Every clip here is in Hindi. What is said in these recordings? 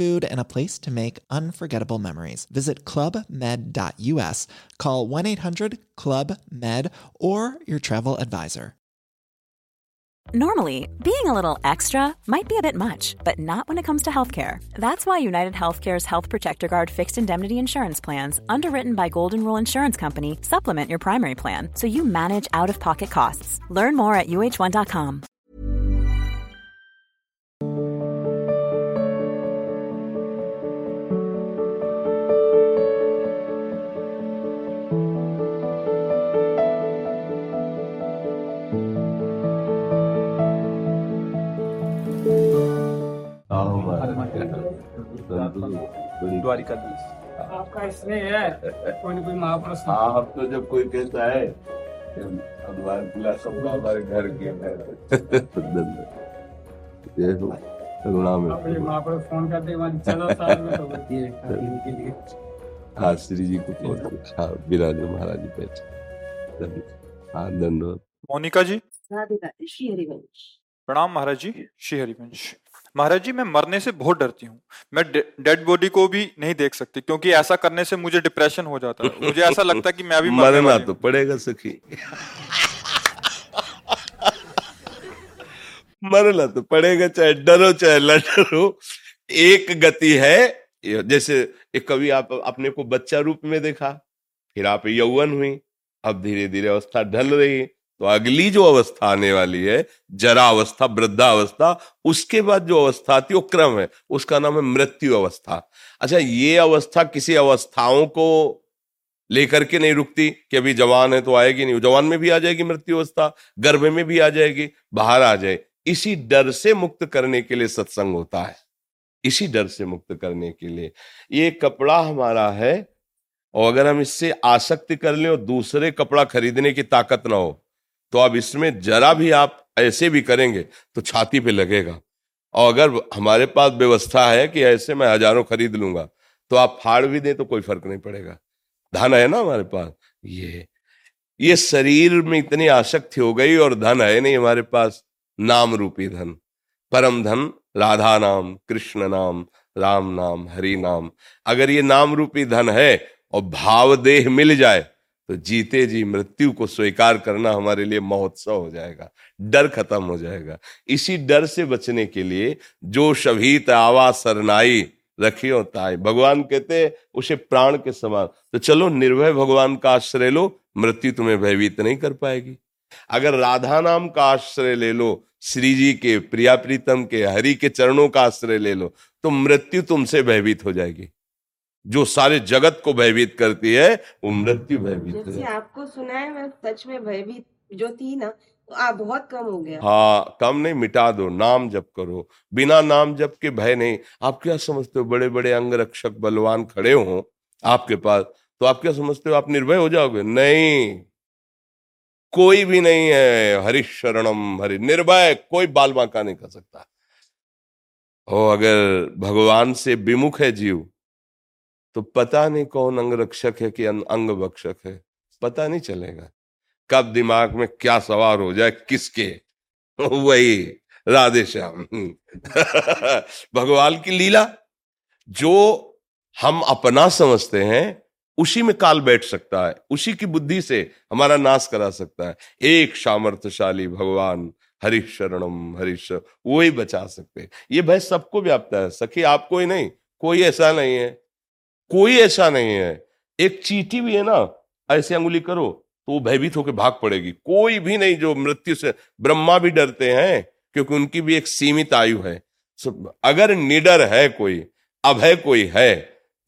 food, and a place to make unforgettable memories. Visit clubmed.us, call 1 800 Club Med, or your travel advisor. Normally, being a little extra might be a bit much, but not when it comes to healthcare. That's why United Healthcare's Health Protector Guard fixed indemnity insurance plans, underwritten by Golden Rule Insurance Company, supplement your primary plan so you manage out of pocket costs. Learn more at uh1.com. Dwarkadhish. आपका स्नेह है। कोई कोई महापुरुष। हाँ अब तो जब कोई कहता है कि किला सबका हमारे घर के है ये में महापुरुष फ़ोन करते हैं चलो साल में तो होती है हाँ श्री जी को फ़ोन। हाँ विराजे महाराज हाँ धन्यवाद मोनिका जी? प्रणाम महाराज जी श्री हरिवंश। महाराज जी मैं मरने से बहुत डरती हूँ। मैं डेड बॉडी को भी नहीं देख सकती क्योंकि ऐसा करने से मुझे डिप्रेशन हो जाता है। मुझे ऐसा लगता है कि मैं अभी मरना तो हूँ। पड़ेगा सखी। मरना तो पड़ेगा चाहे डरो चाहे न डरो। एक गति है जैसे एक कवि आप अपने को बच्चा रूप में देखा फिर आप यौवन हुई अब धीरे धीरे अवस्था ढल रही तो अगली जो अवस्था आने वाली है जरा अवस्था वृद्धा अवस्था उसके बाद जो अवस्था आती है, वो क्रम है। उसका नाम है मृत्यु अवस्था। अच्छा ये अवस्था किसी अवस्थाओं को लेकर के नहीं रुकती कि अभी जवान है तो आएगी नहीं। जवान में भी आ जाएगी मृत्यु अवस्था, गर्भ में भी आ जाएगी, बाहर आ जाए। इसी डर से मुक्त करने के लिए सत्संग होता है। इसी डर से मुक्त करने के लिए। ये कपड़ा हमारा है, और अगर हम इससे आसक्ति कर लें और दूसरे कपड़ा खरीदने की ताकत ना हो तो अब इसमें जरा भी आप ऐसे भी करेंगे तो छाती पे लगेगा। और अगर हमारे पास व्यवस्था है कि ऐसे मैं हज़ारों खरीद लूँगा तो आप फाड़ भी दें तो कोई फ़र्क नहीं पड़ेगा। धन है ना हमारे पास? ये ये शरीर में इतनी आसक्ति हो गई और धन है नहीं हमारे पास। नाम रूपी धन। परम धन, राधा नाम, कृष्ण नाम, राम नाम, हरि नाम। अगर ये नाम रूपी धन है और भाव देह मिल जाए तो जीते जी मृत्यु को स्वीकार करना हमारे लिए महोत्सव हो जाएगा, डर खत्म हो जाएगा। इसी डर से बचने के लिए जो शभीत आवा सरनाई, रखियो ताई। भगवान कहते हैं, उसे प्राण के समान। तो चलो, निर्भय भगवान का आश्रय लो, मृत्यु तुम्हें भयभीत नहीं कर पाएगी। अगर राधा नाम का आश्रय ले लो, श्री जी के प्रिया प्रीतम के, हरि के चरणों का आश्रय ले लो तो मृत्यु तुमसे भयभीत हो जाएगी। जो सारे जगत को भयभीत करती है वो मृत्यु भयभीत हो। आपको सुना है मैं सच में भयभीत जो थी ना तो आप बहुत कम हो गया हाँ। कम नहीं मिटा दो नाम जप करो। बिना नाम जप के भय नहीं। आप क्या समझते हो बड़े बड़े अंग रक्षक बलवान खड़े हो आपके पास तो आप क्या समझते हो आप निर्भय हो जाओगे? नहीं। कोई भी नहीं है हरि शरणम हरि। निर्भय कोई बाल बांका नहीं कर सकता। ओ अगर भगवान से विमुख है जीव तो पता नहीं कौन अंग रक्षक है कि अंग भक्षक है। पता नहीं चलेगा। कब दिमाग में क्या सवार हो जाए, किसके? वही, राधे श्याम। भगवान की लीला। जो हम अपना समझते हैं, उसी में काल बैठ सकता है, उसी की बुद्धि से हमारा नाश करा सकता है। एक सामर्थ्यशाली भगवान हरीश शरणम हरीश, वो ही बचा सकते हैं। ये भय सबको व्याप्त है, सखी, आपको ही नहीं, कोई ऐसा नहीं है। कोई ऐसा नहीं है। एक चीटी भी है ना, ऐसे अंगुली करो तो वो भयभीत होकर भाग पड़ेगी। कोई भी नहीं जो मृत्यु से, ब्रह्मा भी डरते हैं क्योंकि उनकी भी एक सीमित आयु है। अगर निडर है कोई, अभय कोई है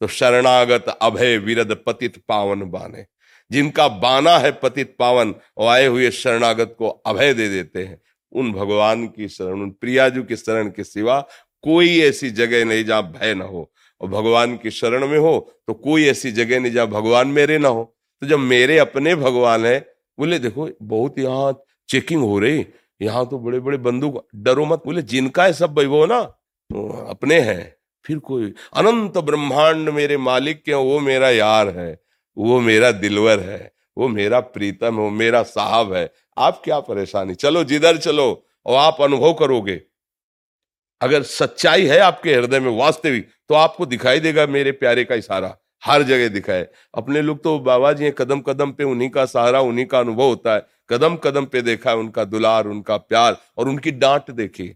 तो शरणागत अभय विरद पतित पावन बाने। जिनका बाना है पतित पावन और आए हुए शरणागत को अभय दे देते हैं। उन भगवान की शरण, उन प्रियाजू की शरण के सिवा कोई ऐसी जगह नहीं जहाँ भय ना हो। और भगवान की शरण में हो तो कोई ऐसी जगह नहीं जहाँ भगवान मेरे ना हो। तो जब मेरे अपने भगवान है, बोले, देखो, बहुत यहाँ चेकिंग हो रही, यहाँ तो बड़े बड़े बंदूक, डरो मत। बोले, जिनका है सब वैभव ना तो अपने हैं। फिर कोई अनंत ब्रह्मांड मेरे मालिक के वो मेरा यार है, वो मेरा दिलवर है, वो मेरा प्रीतम है, वो मेरा साहब है। आप क्या परेशानी? चलो, जिधर चलो, और आप अनुभव करोगे। अगर सच्चाई है आपके हृदय में वास्तविक तो आपको दिखाई देगा मेरे प्यारे का इशारा। हर जगह दिखाए अपने लोग तो बाबा जी हैं कदम कदम पे उन्हीं का सहारा, उन्हीं का अनुभव होता है। कदम कदम पे देखा है उनका दुलार, उनका प्यार और उनकी डांट देखी।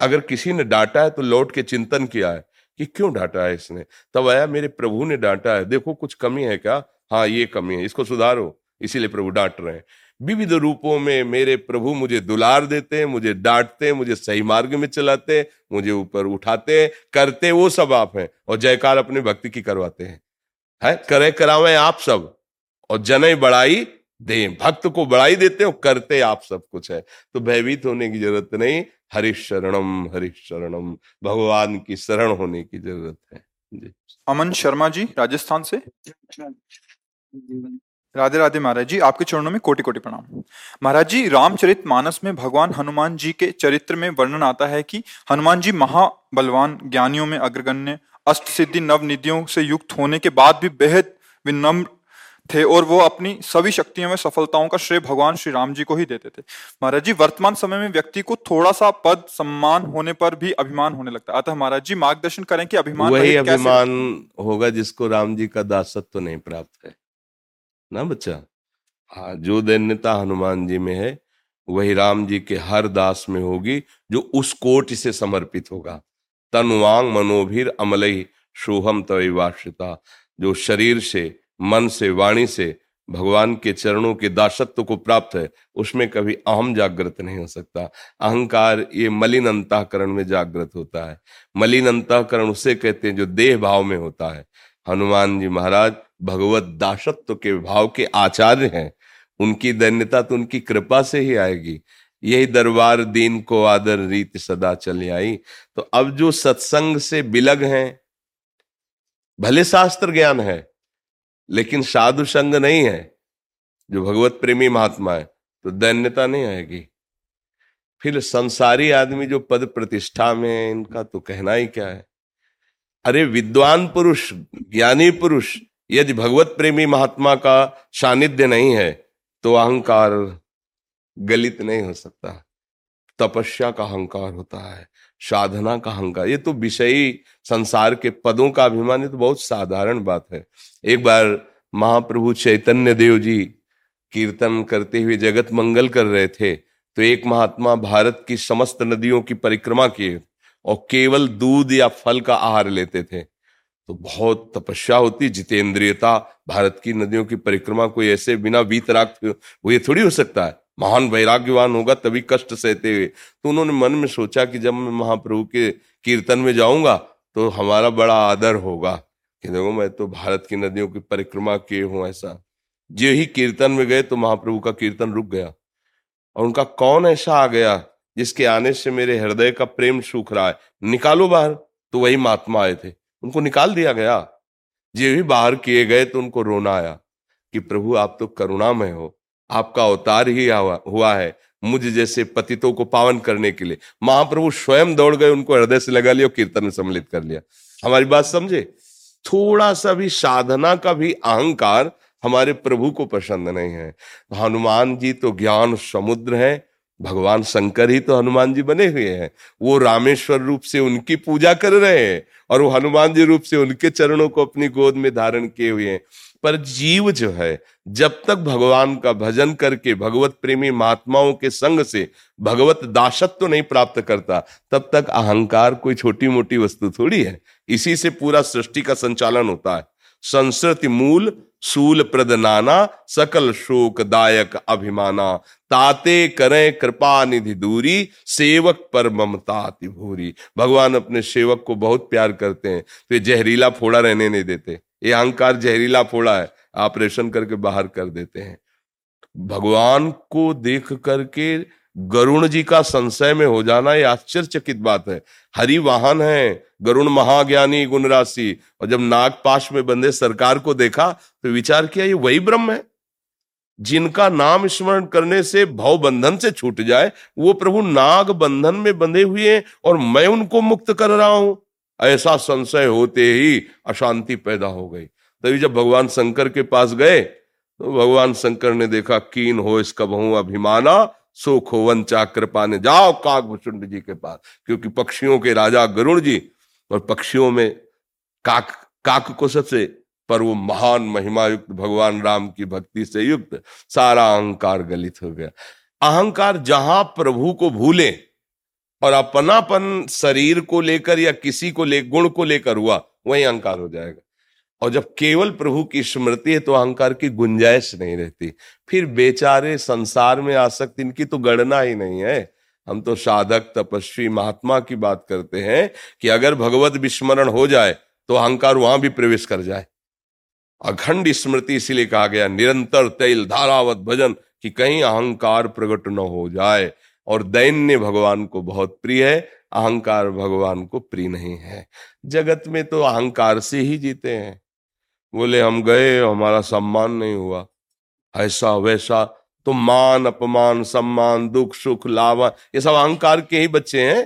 अगर किसी ने डांटा है तो लौट के चिंतन किया है कि क्यों डांटा है इसने? तब आया, मेरे प्रभु ने डांटा है। देखो, कुछ कमी है क्या? हाँ ये कमी है। इसको सुधारो। इसीलिए प्रभु डांट रहे हैं। विविध रूपों में मेरे प्रभु मुझे दुलार देते हैं मुझे डांटते हैं मुझे सही मार्ग में चलाते हैं मुझे ऊपर उठाते हैं करते वो सब आप हैं और जयकार अपने भक्ति की करवाते हैं। है? करे करावे आप सब और जनय बढ़ाई दे भक्त को बढ़ाई देते हो करते आप सब कुछ है। तो भयभीत होने की ज़रूरत नहीं हरिश शरणम हरिश शरणम भगवान की शरण होने की ज़रूरत है। जी। अमन शर्मा जी राजस्थान से? राधे राधे महाराज जी आपके चरणों में कोटि कोटि प्रणाम। महाराज जी रामचरित मानस में भगवान हनुमान जी के चरित्र में वर्णन आता है कि हनुमान जी महाबलवान ज्ञानियों में अग्रगण्य अष्ट सिद्धि नव निधियों से युक्त होने के बाद भी बेहद विनम्र थे और वो अपनी सभी शक्तियों में सफलताओं का श्रेय भगवान श्री राम जी को ही देते थे। महाराज जी वर्तमान समय में व्यक्ति को थोड़ा सा पद सम्मान होने पर भी अभिमान होने लगता है। अतः महाराज जी मार्गदर्शन करें कि अभिमान वही अभिमान होगा जिसको राम जी का दासत्व तो नहीं प्राप्त है। ना बच्चा? हाँ जो दैन्यता हनुमान जी में है, वही राम जी के हर दास में होगी, जो उस कोट से समर्पित होगा। तनुवांग मनोभीर अमलई शोहम तविवाश्रिता। जो शरीर से, मन से, वाणी से भगवान के चरणों के दासत्व को प्राप्त है, उसमें कभी अहम जागृत नहीं हो सकता। अहंकार ये मलिन अंतःकरण में जागृत होता है। मलिन अंतःकरण उसे कहते हैं जो देह भाव में होता है। हनुमान जी महाराज भगवत दासत्व के भाव के आचार्य हैं। उनकी दैन्यता तो उनकी कृपा से ही आएगी। यही दरबार दीन को आदर रीत सदा चली आई। तो अब जो सत्संग से बिलग हैं भले शास्त्र ज्ञान है लेकिन साधु संग नहीं है जो भगवत प्रेमी महात्मा है तो दैन्यता नहीं आएगी। फिर संसारी आदमी जो पद प्रतिष्ठा में है, इनका तो कहना ही क्या है? अरे विद्वान पुरुष ज्ञानी पुरुष यदि भगवत प्रेमी महात्मा का सानिध्य नहीं है तो अहंकार गलित नहीं हो सकता। तपस्या का अहंकार होता है, साधना का अहंकार। ये तो विषयी संसार के पदों का अभिमान, ये तो बहुत साधारण बात है। एक बार महाप्रभु चैतन्य देव जी कीर्तन करते हुए जगत मंगल कर रहे थे तो एक महात्मा भारत की समस्त नदियों की परिक्रमा किए और केवल दूध या फल का आहार लेते थे। तो बहुत तपस्या होती, जितेंद्रियता, भारत की नदियों की परिक्रमा कोई ऐसे बिना वीतराग वो ये थोड़ी हो सकता है। महान वैराग्यवान होगा, तभी कष्ट सहते हुए। तो उन्होंने मन में सोचा कि जब मैं महाप्रभु के कीर्तन में जाऊँगा तो हमारा बड़ा आदर होगा। कि देखो, मैं तो भारत की नदियों की परिक्रमा किए हूँ ऐसा। जो ही कीर्तन में गए तो महाप्रभु का कीर्तन रुक गया। और उनका कौन ऐसा आ गया, जिसके आने से मेरे हृदय का प्रेम सूख रहा है? निकालो बाहर। तो वही महात्मा आए थे। उनको निकाल दिया गया। जो भी बाहर किए गए तो उनको रोना आया कि प्रभु, आप तो करुणामय हो। आपका अवतार ही हुआ है मुझ जैसे पतितों को पावन करने के लिए। महाप्रभु स्वयं दौड़ गए, उनको हृदय से लगा लिया कीर्तन में सम्मिलित कर लिया। हमारी बात समझे? थोड़ा सा भी साधना का भी अहंकार हमारे प्रभु को पसंद नहीं है। हनुमान जी तो ज्ञान समुद्र है भगवान शंकर ही तो हनुमान जी बने हुए हैं। वो रामेश्वर रूप से उनकी पूजा कर रहे हैं और वो हनुमान जी रूप से उनके चरणों को अपनी गोद में धारण किए हुए हैं। पर जीव जो है, जब तक भगवान का भजन करके भगवत प्रेमी महात्माओं के संग से भगवत दासत्व तो नहीं प्राप्त करता, तब तक अहंकार कोई छोटी मोटी वस्तु थोड़ी है। इसी से पूरा सृष्टि का संचालन होता है। संस्कृति मूल सूल प्रद नाना, सकल शोक दायक अभिमाना। ताते करें कृपा निधि दूरी, सेवक पर ममता भूरी। भगवान अपने सेवक को बहुत प्यार करते हैं तो ये जहरीला फोड़ा रहने नहीं देते। ये अहंकार जहरीला फोड़ा है, ऑपरेशन करके बाहर कर देते हैं। भगवान को देख करके गरुण जी का संशय में हो जाना ये आश्चर्यचकित बात है। हरि वाहन है, गरुण महाज्ञानी गुण राशि। और जब नाग पाश में बंधे सरकार को देखा तो विचार किया, ये वही ब्रह्म है। जिनका नाम स्मरण करने से भव बंधन से छूट जाए, वो प्रभु नाग बंधन में बंधे हुए हैं और मैं उनको मुक्त कर रहा हूँ। ऐसा संशय होते ही अशांति पैदा हो गई। तभी जब भगवान शंकर के पास गए तो भगवान शंकर ने देखा, कीन हो इसका बहु अभिमाना सो वंचा कृपा ने जाओ काकभुषुंड जी के पास, क्योंकि पक्षियों के राजा गरुड़ जी और पक्षियों में काक काक को सबसे पर वो महान महिमा युक्त भगवान राम की भक्ति से युक्त, सारा अहंकार गलित हो गया। अहंकार जहाँ प्रभु को भूले और अपनापन शरीर को लेकर या किसी को ले, गुण को लेकर हुआ, वही अहंकार हो जाएगा। और जब केवल प्रभु की स्मृति है तो अहंकार की गुंजाइश नहीं रहती। फिर बेचारे संसार में आसक्त, इनकी तो गणना ही नहीं है। हम तो साधक, तपस्वी, महात्मा की बात करते हैं कि अगर भगवत विस्मरण हो जाए तो अहंकार वहाँ भी प्रवेश कर जाए। अखंड स्मृति इसीलिए कहा गया, निरंतर तैल, धारावत, भजन, कि कहीं अहंकार प्रकट न हो जाए। और दैन्य भगवान को बहुत प्रिय है, अहंकार भगवान को प्रिय नहीं है। जगत में तो अहंकार से ही जीते हैं। बोले, हम गए, हमारा सम्मान नहीं हुआ। ऐसा वैसा तो मान, अपमान, सम्मान, दुख, सुख, लाभ, ये सब अहंकार के ही बच्चे हैं।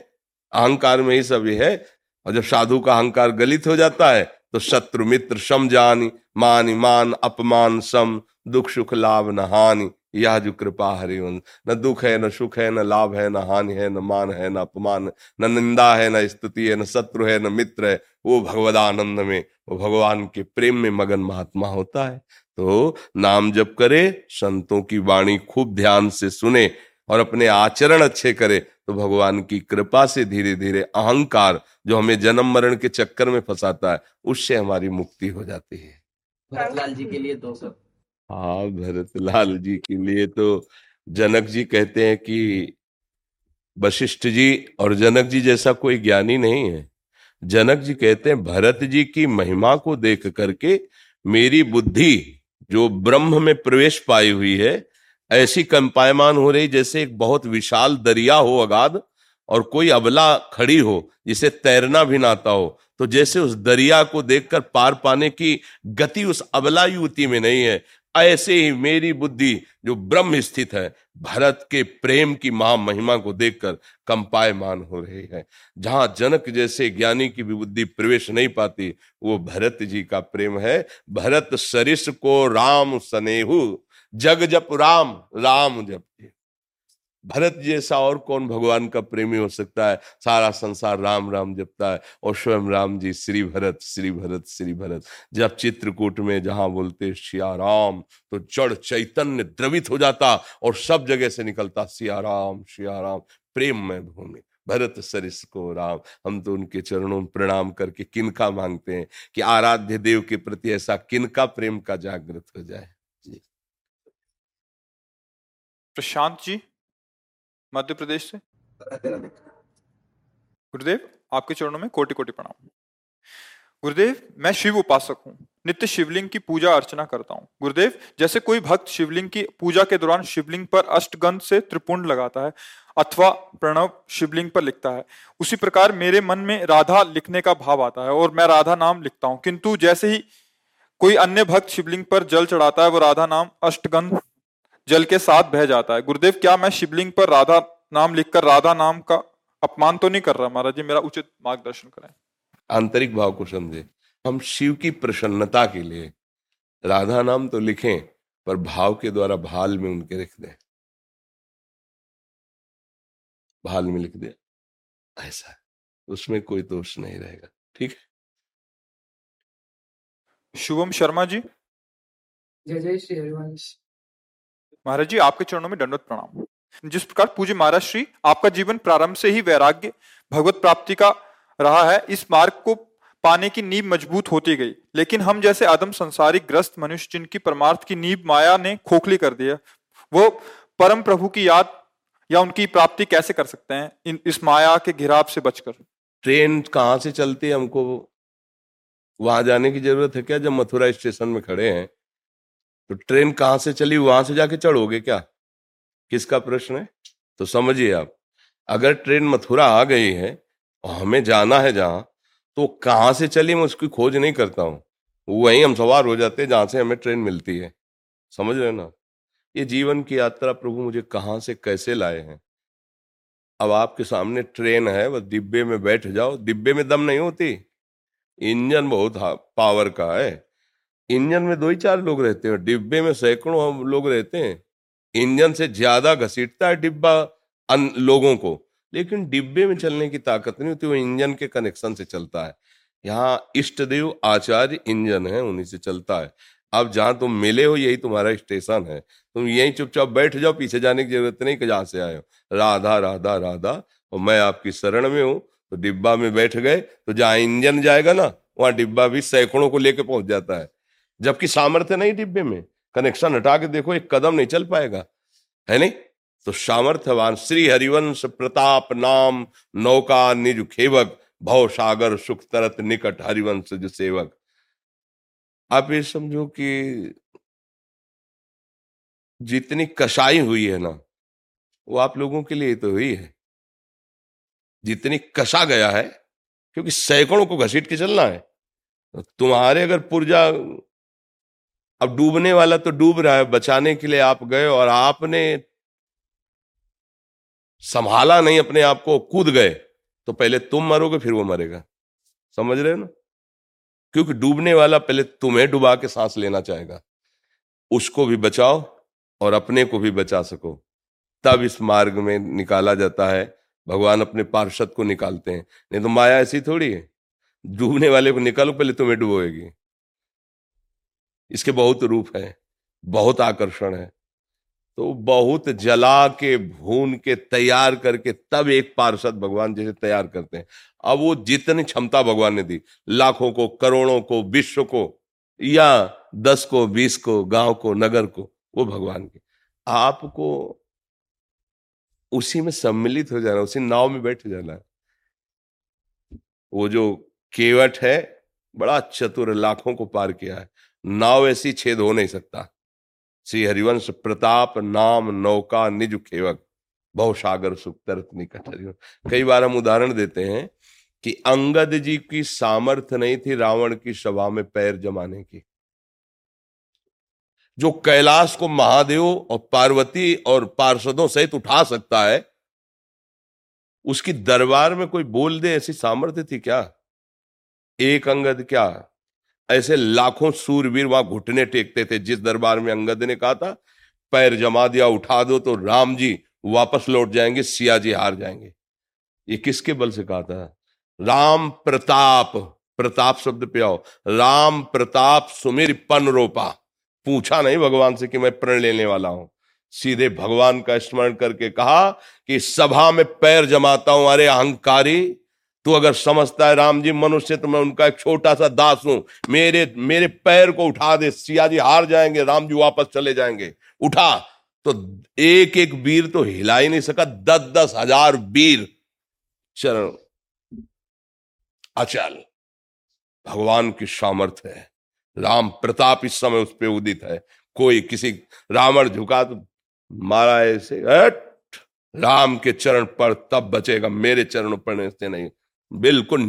अहंकार में ही सब है। और जब साधु का अहंकार गलित हो जाता है तो शत्रु मित्र समझानी मान मान, अपमान, सम, दुख, सुख, लाभ, न हानि। यह जो कृपा हरिवंश न दुख है, न सुख है, न लाभ है, न हानि है, न मान है, न अपमान न निंदा है, न स्तुति है, न शत्रु है, न मित्र है। वो भगवदानंद में, वो भगवान के प्रेम में मगन महात्मा होता है। तो नाम जप करे, संतों की वाणी खूब ध्यान से सुने और अपने आचरण अच्छे करे तो भगवान की कृपा से धीरे धीरे अहंकार जो हमें जन्म मरण के चक्कर में फंसाता है, उससे हमारी मुक्ति हो जाती है। भरतलाल जी के लिए दो सौ हाँ भरत लाल जी के लिए तो जनक जी कहते हैं कि वशिष्ठ जी और जनक जी जैसा कोई ज्ञानी नहीं है। जनक जी कहते हैं, भरत जी की महिमा को देख करके मेरी बुद्धि, जो ब्रह्म में प्रवेश पाई हुई है, ऐसी कंपायमान हो रही जैसे एक बहुत विशाल दरिया हो अगाध और कोई अबला खड़ी हो, जिसे तैरना भी ना आता हो। तो जैसे उस दरिया को देखकर पार पाने की गति उस अबला युवती में नहीं है ऐसे ही मेरी बुद्धि, जो ब्रह्म स्थित है, भरत के प्रेम की महा महिमा को देखकर कंपायमान हो रही है। जहाँ जनक जैसे ज्ञानी की भी बुद्धि प्रवेश नहीं पाती, वो भरत जी का प्रेम है। भरत सरिस को राम सनेहु, जग जप राम राम जप। भरत जैसा और कौन भगवान का प्रेमी हो सकता है? सारा संसार राम राम जपता है और स्वयं राम जी, श्री भरत श्री भरत श्री भरत। जब चित्रकूट में जहाँ बोलते सिया राम तो जड़ चैतन्य द्रवित हो जाता और सब जगह से निकलता, सिया राम सिया राम, प्रेम में भूमि, भरत सरिस को राम। हम तो उनके चरणों में प्रणाम करके किनका मांगते हैं कि आराध्य देव के प्रति ऐसा किनका प्रेम का जागृत हो जाए? जी। प्रशांत जी? मध्य प्रदेश से? गुरुदेव आपके चरणों में कोटि कोटि प्रणाम। गुरुदेव मैं शिव उपासक हूँ। नित्य शिवलिंग की पूजा अर्चना करता हूँ। गुरुदेव जैसे कोई भक्त शिवलिंग की पूजा के दौरान शिवलिंग पर अष्टगंध से त्रिपुंड लगाता है अथवा प्रणव शिवलिंग पर लिखता है उसी प्रकार मेरे मन में राधा लिखने का भाव आता है और मैं राधा नाम लिखता हूँ। किंतु जैसे ही कोई अन्य भक्त शिवलिंग पर जल चढ़ाता है वो राधा नाम अष्टगंध जल के साथ बह जाता है। गुरुदेव क्या मैं शिवलिंग पर राधा नाम लिखकर राधा नाम का अपमान तो नहीं कर रहा? महाराज जी मेरा उचित मार्गदर्शन करें। आंतरिक भाव को समझे। हम शिव की प्रसन्नता के लिए राधा नाम तो लिखें पर भाव के द्वारा भाल में उनके लिख दें। भाल में लिख दे। ऐसा उसमें कोई दोष नहीं रहेगा। ठीक है? शुभम शर्मा जी। जय जय श्री हरिवंश। महाराज जी, आपके चरणों में दंडवत प्रणाम। जिस प्रकार पूज्य महाराज श्री, आपका जीवन प्रारंभ से ही वैराग्य, भगवत प्राप्ति का रहा है, इस मार्ग को पाने की नींव मज़बूत होती गई। लेकिन हम जैसे आदम संसारिक ग्रस्त मनुष्य, जिनकी परमार्थ की नींव माया ने खोखली कर दिया वो परम प्रभु की याद या उनकी प्राप्ति कैसे कर सकते हैं, इन, इस माया के घिराव से बचकर? ट्रेन कहाँ से चलती है, हमको वहाँ जाने की ज़रूरत है क्या, जब मथुरा स्टेशन में खड़े हैं? तो ट्रेन कहाँ से चली, वहाँ से जाके चढ़ोगे क्या? किसका प्रश्न है? तो समझिए आप, अगर ट्रेन मथुरा आ गई है और हमें जाना है जहाँ तो कहाँ से चली मैं उसकी खोज नहीं करता हूँ। वहीं हम सवार हो जाते हैं जहाँ से हमें ट्रेन मिलती है। समझ रहे ना? ये जीवन की यात्रा प्रभु मुझे कहाँ से कैसे लाए हैं? अब आपके सामने ट्रेन है, वह डिब्बे में बैठ जाओ। डिब्बे में दम नहीं होती। इंजन बहुत पावर का है। इंजन में दो ही चार लोग रहते हैं डिब्बे में सैकड़ों लोग रहते हैं। इंजन से ज़्यादा घसीटता है डिब्बा लोगों को। लेकिन डिब्बे में चलने की ताकत नहीं होती, वो इंजन के कनेक्शन से चलता है। यहाँ इष्ट देव आचार्य इंजन है, उन्हीं से चलता है। अब जहाँ तुम मिले हो, यही तुम्हारा स्टेशन है। तुम यही चुपचाप बैठ जाओ, पीछे जाने की ज़रूरत नहीं कि जहाँ से आए हो। राधा राधा राधा, और मैं आपकी शरण में हूँ तो डिब्बा में बैठ गए तो जहाँ इंजन जाएगा ना, वहाँ डिब्बा भी सैकड़ों को लेके पहुँच जाता है। जबकि सामर्थ्य नहीं डिब्बे में। कनेक्शन हटा के देखो, एक कदम नहीं चल पाएगा। है नहीं? तो सामर्थ्यवान श्री हरिवंश प्रताप नाम नौका निज खेवक, भव सागर सुख तरत निकट हरिवंश जो सेवक। आप ये समझो कि जितनी कसाई हुई है ना, वो आप लोगों के लिए तो हुई है। जितनी कसा गया है, क्योंकि सैकड़ों को घसीट के चलना है। तो तुम्हारे अगर पुर्जा अब डूबने वाला तो डूब रहा है, बचाने के लिए आप गए और आपने संभाला नहीं अपने आप को, कूद गए तो पहले तुम मरोगे, फिर वो मरेगा। समझ रहे हो ना? क्योंकि डूबने वाला पहले तुम्हें डुबा के सांस लेना चाहेगा। उसको भी बचाओ और अपने को भी बचा सको। तब इस मार्ग में निकाला जाता है। भगवान अपने पार्षद को निकालते हैं। नहीं तो माया ऐसी थोड़ी है। डूबने वाले को निकालो, पहले तुम्हें डुबोएगी। इसके बहुत रूप है, बहुत आकर्षण है। तो बहुत जला के, भून के, तैयार करके तब एक पार्षद भगवान जैसे तैयार करते हैं। अब वो जितनी क्षमता भगवान ने दी, लाखों को, करोड़ों को, विश्व को, या दस को, बीस को, गाँव को, नगर को, वो भगवान की। आपको उसी में सम्मिलित हो जाना, उसी नाव में बैठ जाना। वो जो केवट है, बड़ा चतुर, लाखों को पार किया है। नाव ऐसी छेद हो नहीं सकता। श्री हरिवंश प्रताप नाम नौका निज खेवक बहुसागर सुख तरत निकट कई बार हम उदाहरण देते हैं कि अंगद जी की सामर्थ्य नहीं थी रावण की सभा में पैर जमाने की। जो कैलाश को महादेव और पार्वती और पार्षदों सहित उठा सकता है, उसकी दरबार में कोई बोल दे ऐसी सामर्थ्य थी क्या? एक अंगद क्या? ऐसे लाखों सूरवीर वहाँ घुटने टेकते थे। जिस दरबार में अंगद ने कहा था, पैर जमा दिया, उठा दो तो राम जी वापस लौट जाएँगे, सिया जी हार जाएँगे। ये किसके बल से कहा था? राम प्रताप प्रताप शब्द पे आओ। राम प्रताप सुमिर पन रोपा। पूछा नहीं भगवान से कि मैं प्रण लेने वाला हूँ। सीधे भगवान का स्मरण करके कहा कि सभा में पैर जमाता हूँ, अरे अहंकारी। तू अगर समझता है राम जी मनुष्य तो मैं उनका एक छोटा सा दास हूँ। मेरे मेरे पैर को उठा दे सिया जी हार जाएँगे, राम जी वापस चले जाएँगे। उठा। तो एक एक वीर तो हिला ही नहीं सका दस दस हज़ार वीर। चरण अचल भगवान की सामर्थ्य है। राम प्रताप इस समय उस पर उदित है। कोई किसी रावण झुका तो मारा ऐसे राम के चरण पर तब बचेगा, मेरे चरणों पर नहीं। बिल्कुल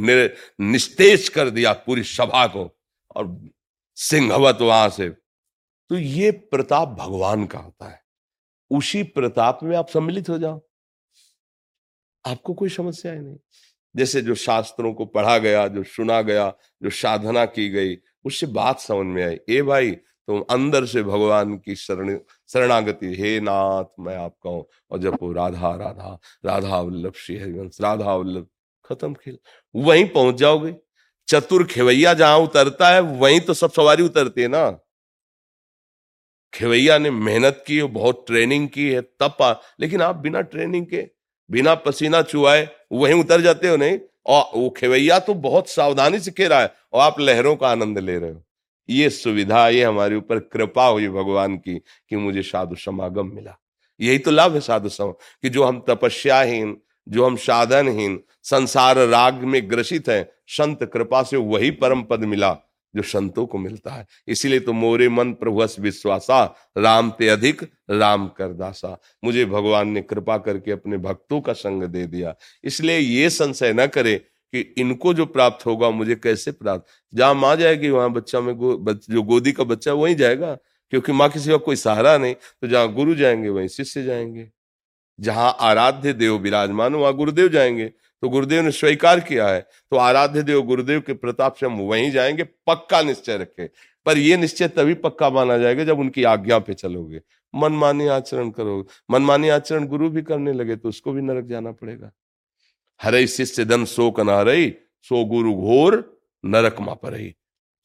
निस्तेज कर दिया पूरी सभा को और सिंहवत वहाँ से। तो ये प्रताप भगवान का होता है। उसी प्रताप में आप सम्मिलित हो जाओ। आपको कोई समस्या नहीं। जैसे जो शास्त्रों को पढ़ा गया, जो सुना गया, जो साधना की गई, उससे बात समझ में आई। ए भाई, तुम अंदर से भगवान की शरण, शरणागति, हे नाथ, मैं आपका हूँ। और जब वो राधा राधा राधा वल्लभ, श्री हरिवंश, राधा वल्लभ खत्म खेल। वहीं पहुँच जाओगे। चतुर खेवैया जहाँ उतरता है, वहीं तो सब सवारी उतरती है ना। खेवैया ने मेहनत की है बहुत ट्रेनिंग की है, तब पा लेकिन आप बिना ट्रेनिंग के, बिना पसीना चुआए वहीं उतर जाते हो नहीं? और वो खेवैया तो बहुत सावधानी से खेल रहा है, और आप लहरों का आनंद ले रहे हो। ये सुविधा, ये हमारे ऊपर कृपा हुई भगवान की, कि मुझे साधु समागम मिला। यही तो लाभ है साधु समागम कि जो हम तपस्याहीन जो हम साधनहीन संसार राग में ग्रसित हैं संत कृपा से वही परम पद मिला जो संतों को मिलता है। इसीलिए तो मोरे मन प्रभुस विश्वासा राम ते अधिक राम कर दासा। मुझे भगवान ने कृपा करके अपने भक्तों का संग दे दिया। इसलिए ये संशय न करे कि इनको जो प्राप्त होगा मुझे कैसे प्राप्त? जहाँ माँ जाएगी वहाँ बच्चा में गो, बच, जो गोदी का बच्चा वहीं जाएगा? क्योंकि माँ का कोई सहारा नहीं। तो जहाँ गुरु जाएँगे वहीं शिष्य जाएँगे। जहाँ आराध्य देव विराजमान वहाँ गुरुदेव जाएँगे। तो गुरुदेव ने स्वीकार किया है। तो आराध्य देव गुरुदेव के प्रताप से हम वहीं जाएँगे, पक्का निश्चय रखे। पर यह निश्चय तभी पक्का माना जाएगा जब उनकी आज्ञा पे चलोगे। मनमानी आचरण करोगे मनमानी आचरण गुरु भी करने लगे तो उसको भी नरक जाना पड़ेगा। हरे शिष्य धन शोक नहरई सो गुरु घोर, नरक मा पर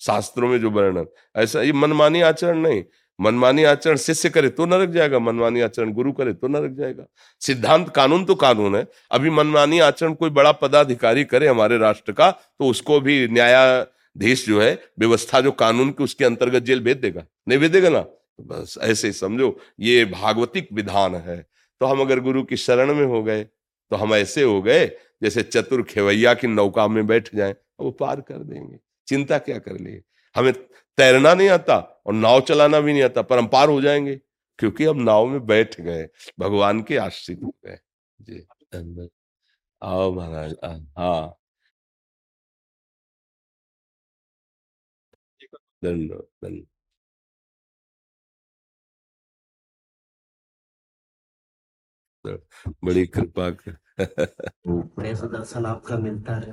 शास्त्रों में जो वर्णन, ऐसा ये मनमानी आचरण नहीं। मनमानी आचरण शिष्य करे तो नरक जाएगा, मनमानी आचरण गुरु करे तो नरक जाएगा। सिद्धांत कानून तो कानून है। अभी मनमानी आचरण कोई बड़ा पदाधिकारी करे हमारे राष्ट्र का तो उसको भी न्यायाधीश जो है, व्यवस्था जो कानून की उसके अंतर्गत जेल भेज देगा। नहीं भेज देगा ना? तो बस ऐसे ही समझो, ये भागवतिक विधान है। तो हम अगर गुरु की शरण में हो गए तो हम ऐसे हो गए, जैसे चतुर खेवैया की नौका में बैठ जाए, वो पार कर देंगे। चिंता क्या कर लिए? हमें तैरना नहीं आता। और नाव चलाना भी नहीं आता पर हम पार हो जाएँगे क्योंकि हम नाव में बैठ गए भगवान के आश्रित हो गए। जी। आओ महाराज हाँ। धन्यवाद बड़ी कृपा कर दर्शन आपका मिलता है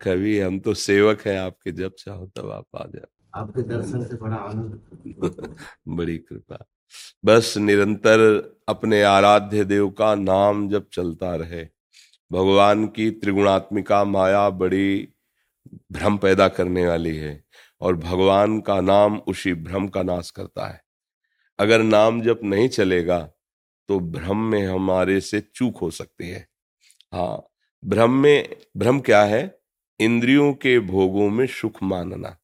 कभी हम तो सेवक हैं आपके जब चाहो तब आप आ जाओ। आपके दर्शन से बड़ा आनंद बड़ी कृपा। बस निरंतर अपने आराध्य देव का नाम जब चलता रहे, भगवान की त्रिगुणात्मिका माया बड़ी भ्रम पैदा करने वाली है और भगवान का नाम उसी भ्रम का नाश करता है। अगर नाम जब नहीं चलेगा तो भ्रम में हमारे से चूक हो सकती है। हाँ भ्रम में, भ्रम क्या है? इंद्रियों के भोगों में सुख मानना।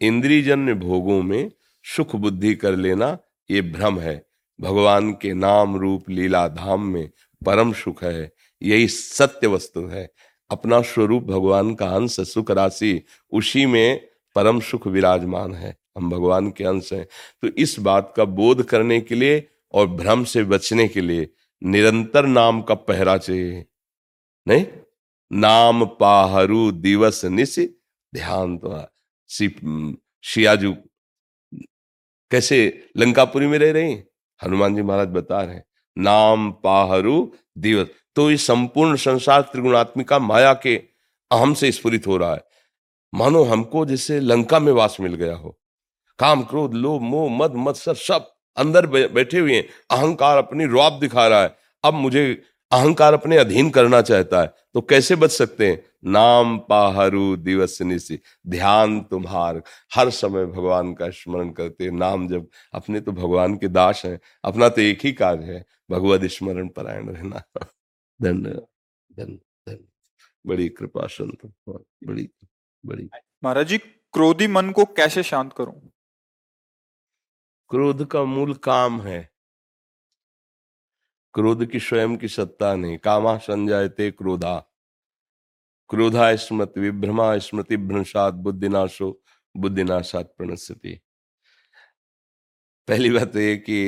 इंद्रियजन्य भोगों में सुख बुद्धि कर लेना ये भ्रम है। भगवान के नाम रूप लीला धाम में परम सुख है। यही सत्य वस्तु है। अपना स्वरूप भगवान का अंश सुख राशि उसी में परम सुख विराजमान है। हम भगवान के अंश हैं। तो इस बात का बोध करने के लिए और भ्रम से बचने के लिए निरंतर नाम का पहरा चाहिए। नहीं? नाम पाहरू दिवस निश ध्यान तो शियाजू। कैसे लंकापुरी में रह रही हनुमान जी महाराज बता रहे हैं, नाम पाहरू दिवस। तो ये संपूर्ण संसार त्रिगुणात्मिका माया के अहम से स्फुरित हो रहा है। मानो हमको जैसे लंका में वास मिल गया हो। काम, क्रोध, लोभ, मोह, मद, मत्सर सब अंदर बैठे हुए हैं। अहंकार अपनी रुआब दिखा रहा है। अब मुझे अहंकार अपने अधीन करना चाहता है तो कैसे बच सकते हैं? नाम पाहरू दिवस निशी ध्यान तुम्हार। हर समय भगवान का स्मरण करते नाम जब अपने तो भगवान के दास हैं अपना तो एक ही कार्य है भगवत स्मरण परायण रहना। धन्यवाद धन्य बड़ी कृपा संत बड़ी बड़ी। महाराज जी क्रोधी मन को कैसे शांत करूँ? क्रोध का मूल काम है क्रोध की स्वयं की सत्ता नहीं। कामा संजायते क्रोधा। क्रोधा स्मृति विभ्रमा स्मृति भ्रंशात बुद्धिनाशो बुद्धिनाशात प्रणस्यति पहली बात तो ये कि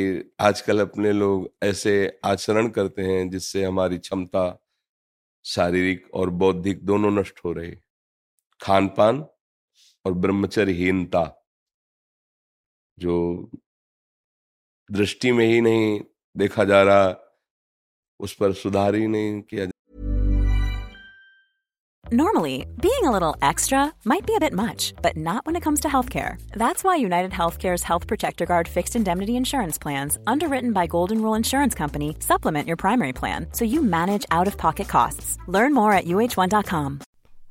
आजकल अपने लोग ऐसे आचरण करते हैं जिससे हमारी क्षमता शारीरिक और बौद्धिक दोनों नष्ट हो रही। खान पान और ब्रह्मचर्यहीनता, जो दृष्टि में ही नहीं देखा जा रहा उस पर सुधार ही नहीं किया जा Normally, being a little extra might be a bit much, but not when it comes to healthcare. That's why United Healthcare's Health Protector Guard fixed indemnity insurance plans, underwritten by Golden Rule Insurance Company, supplement your primary plan so you manage out of pocket costs. Learn more at uh1.com.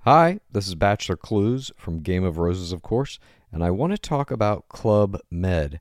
Hi, this is Bachelor Clues from Game of Roses, of course, and I want to talk about Club Med.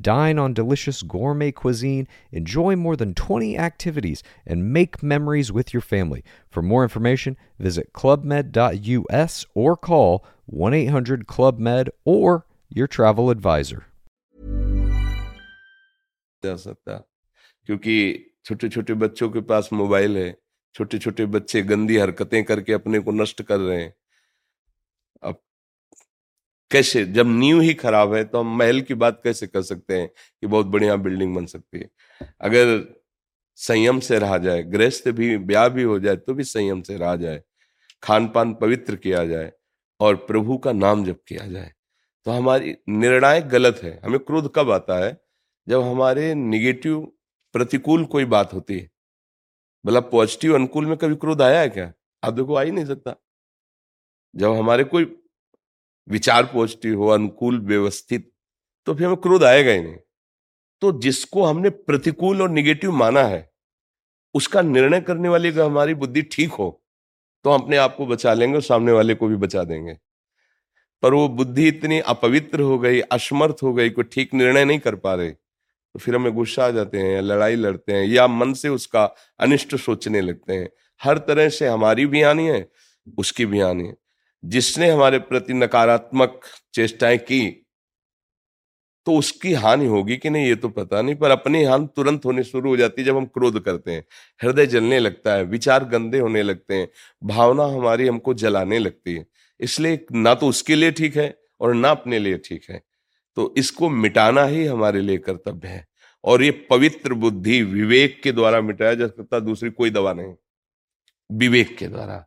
dine on delicious gourmet cuisine, enjoy more than 20 activities, and make memories with your family. For more information, visit clubmed.us or call 1 800 Club Med or your travel advisor. जा सकता क्योंकि छोटे छोटे बच्चों के पास मोबाइल है छोटे छोटे बच्चे गंदी हरकतें करके अपने को नष्ट कर रहे हैं अब कैसे? जब नींव ही खराब है तो हम महल की बात कैसे कर सकते हैं कि बहुत बढ़िया बिल्डिंग बन सकती है? अगर संयम से रहा जाए, गृहस्थ भी, ब्याह भी हो जाए तो भी संयम से रहा जाए खान पान पवित्र किया जाए और प्रभु का नाम जब किया जाए तो हमारी निर्णय गलत है। हमें क्रोध कब आता है? जब हमारे निगेटिव, प्रतिकूल कोई बात होती है। मतलब पॉजिटिव, अनुकूल में कभी क्रोध आया है क्या? आप देखो, आ ही नहीं सकता। जब हमारे कोई विचार पॉजिटिव हो, अनुकूल व्यवस्थित तो फिर हमें क्रोध आएगा ही नहीं। तो जिसको हमने प्रतिकूल और निगेटिव माना है, उसका निर्णय करने वाली अगर हमारी बुद्धि ठीक हो तो हम अपने आप को बचा लेंगे और सामने वाले को भी बचा देंगे। पर वो बुद्धि इतनी अपवित्र हो गई असमर्थ हो गई, कोई ठीक निर्णय नहीं कर पा रहे तो फिर हमें गुस्सा आ जाते हैं, लड़ाई लड़ते हैं, या मन से उसका अनिष्ट सोचने लगते हैं। हर तरह से हमारी भी हानि है, उसकी भी हानि है। जिसने हमारे प्रति नकारात्मक चेष्टाएँ की तो उसकी हानि होगी कि नहीं, ये तो पता नहीं, पर अपनी हानि तुरंत होनी शुरू हो जाती है जब हम क्रोध करते हैं। हृदय जलने लगता है, विचार गंदे होने लगते हैं, भावना हमारी हमको जलाने लगती है। इसलिए ना तो उसके लिए ठीक है और ना अपने लिए ठीक है। तो इसको मिटाना ही हमारे लिए कर्तव्य है। और ये पवित्र बुद्धि विवेक के द्वारा मिटाया जा सकता, दूसरी कोई दवा नहीं। विवेक के द्वारा।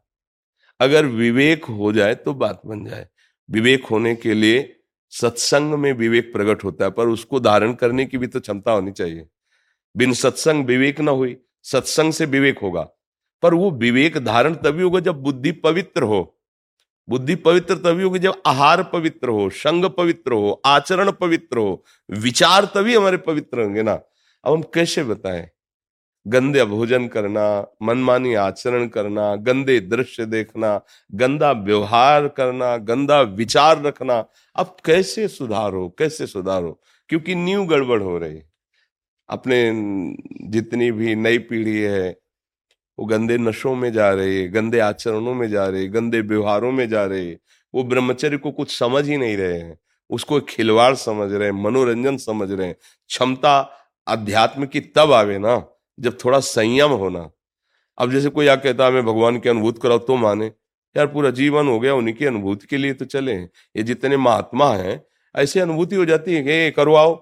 अगर विवेक हो जाए तो बात बन जाए। विवेक होने के लिए सत्संग में विवेक प्रकट होता है, पर उसको धारण करने की भी तो क्षमता होनी चाहिए। बिन सत्संग विवेक ना हुई, सत्संग से विवेक होगा। पर वो विवेक धारण तभी होगा जब बुद्धि पवित्र हो। बुद्धि पवित्र तभी होगी जब आहार पवित्र हो, संग पवित्र हो, आचरण पवित्र हो, विचार तभी हमारे पवित्र होंगे ना। अब हम कैसे बताएँ? गंदे भोजन करना, मनमानी आचरण करना, गंदे दृश्य देखना, गंदा व्यवहार करना, गंदा विचार रखना। अब कैसे सुधार हो कैसे सुधार? हो क्योंकि न्यू गड़बड़ हो रही अपने जितनी भी नई पीढ़ी है, वो गंदे नशों में जा रहे गंदे आचरणों में जा रहे गंदे व्यवहारों में जा रहे वो ब्रह्मचर्य को कुछ समझ ही नहीं रहे हैं। उसको खिलवाड़ समझ रहे हैं, मनोरंजन समझ रहे हैं। क्षमता अध्यात्म की तब आवे ना। जब थोड़ा संयम होना। अब जैसे कोई आ कहता मैं भगवान की अनुभूत कराओ तो माने। यार, पूरा जीवन हो गया उन्हीं की अनुभूति के लिए तो चले ये जितने महात्मा हैं, ऐसी अनुभूति हो जाती है कि करवाओ।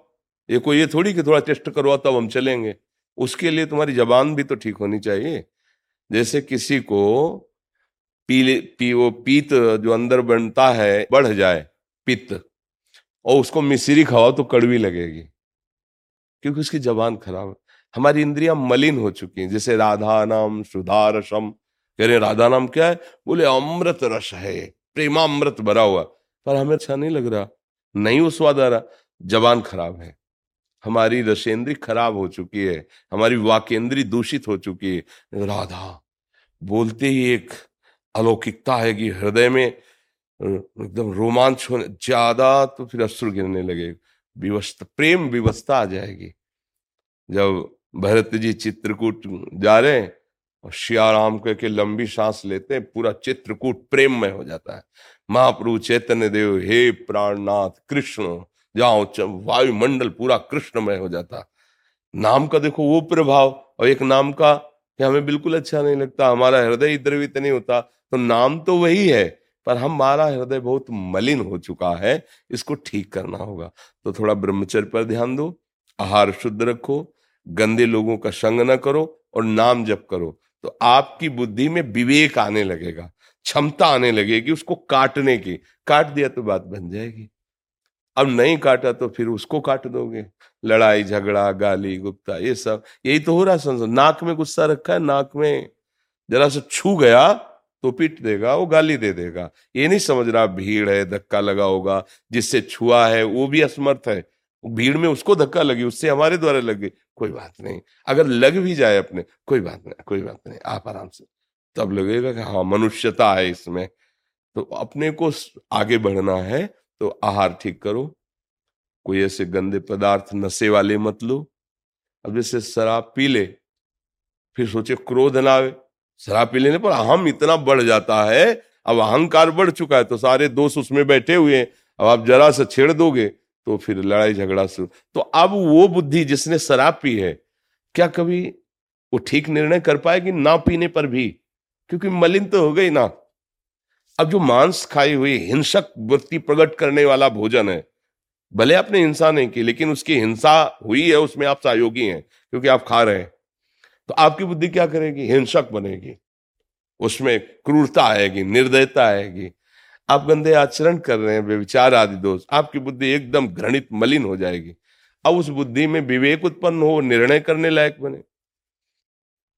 ये कोई, ये थोड़ी कि थोड़ा टेस्ट करवाओ, तब हम चलेंगे। उसके लिए तुम्हारी जबान भी तो ठीक होनी चाहिए। जैसे किसी को पीले, पी, वो पीत जो अंदर बनता है, बढ़ जाए पित्त और उसको मिश्री खाओ तो कड़वी लगेगी, क्योंकि उसकी जबान खराब है। हमारी इंद्रियाँ मलिन हो चुकी हैं। जैसे राधा नाम सुधा रसम कह रहे राधा नाम क्या है? बोले, अमृत रस है। प्रेमामृत भरा हुआ पर हमें अच्छा नहीं लग रहा। नहीं वो स्वाद आ रहा। जबान खराब है। हमारी रसेंद्री खराब हो चुकी है। हमारी वाकेंद्री दूषित हो चुकी है। राधा, बोलते ही एक अलौकिकता है कि हृदय में एकदम रोमांच होने, ज़्यादा तो फिर अश्रु गिरने लगे विवस्था प्रेम विवस्था आ जाएगी। जब भरत जी चित्रकूट जा रहे हैं और श्याराम कह के लंबी सांस लेते हैं, पूरा चित्रकूट प्रेम में हो जाता है। महाप्रभु चैतन्य देव, हे प्राणनाथ कृष्ण, जाओ वायुमंडल पूरा कृष्णमय हो जाता। नाम का देखो वो प्रभाव, और एक नाम का कि हमें बिल्कुल अच्छा नहीं लगता, हमारा हृदय द्रवित नहीं होता। तो नाम तो वही है, पर हमारा हृदय बहुत मलिन हो चुका है, इसको ठीक करना होगा। तो थोड़ा ब्रह्मचर्य पर ध्यान दो, आहार शुद्ध रखो गंदे लोगों का संग न करो और नाम जप करो। तो आपकी बुद्धि में विवेक आने लगेगा, क्षमता आने लगेगी उसको काटने की। काट दिया तो बात बन जाएगी। अब नहीं काटा तो फिर उसको काट दोगे। लड़ाई, झगड़ा, गाली, गुप्ता, ये सब। यही तो हो रहा संसार। नाक में गुस्सा रखा है, नाक में जरा सा छू गया तो पीट देगा, वो गाली दे देगा। ये नहीं समझ रहा, भीड़ है, धक्का लगा होगा, जिससे छुआ है, वो भी असमर्थ है। भीड़ में उसको धक्का लगी, उससे हमारे द्वारा लग गई, कोई बात नहीं, अगर लग भी जाए अपने, कोई बात नहीं, कोई बात नहीं, आप आराम से। तब लगेगा कि हाँ मनुष्यता है इसमें। तो अपने को आगे बढ़ना है तो आहार ठीक करो। कोई ऐसे गंदे पदार्थ नशे वाले मत लो। अब जैसे शराब पी ले, फिर सोचे क्रोध ना आवे। शराब पी लेने पर अहम इतना बढ़ जाता है, अब अहंकार बढ़ चुका है तो सारे दोस्त उसमें बैठे हुए हैं। अब आप जरा से छेड़ दोगे तो फिर लड़ाई झगड़ा शुरू तो अब वो बुद्धि जिसने शराब पी है, क्या कभी वो ठीक निर्णय कर पाएगी ना पीने पर भी? क्योंकि मलिन तो हो गई ना। अब जो मांस खाई हुई हिंसक वृत्ति प्रकट करने वाला भोजन है, भले आपने हिंसा नहीं की, लेकिन उसकी हिंसा हुई है, उसमें आप सहयोगी हैं, क्योंकि आप खा रहे हैं। तो आपकी बुद्धि क्या करेगी? हिंसक बनेगी। उसमें क्रूरता आएगी, निर्दयता आएगी। आप गंदे आचरण कर रहे हैं विचार आदि दोष, आपकी बुद्धि एकदम घृणित, मलिन हो जाएगी। अब उस बुद्धि में विवेक उत्पन्न हो निर्णय करने लायक बने।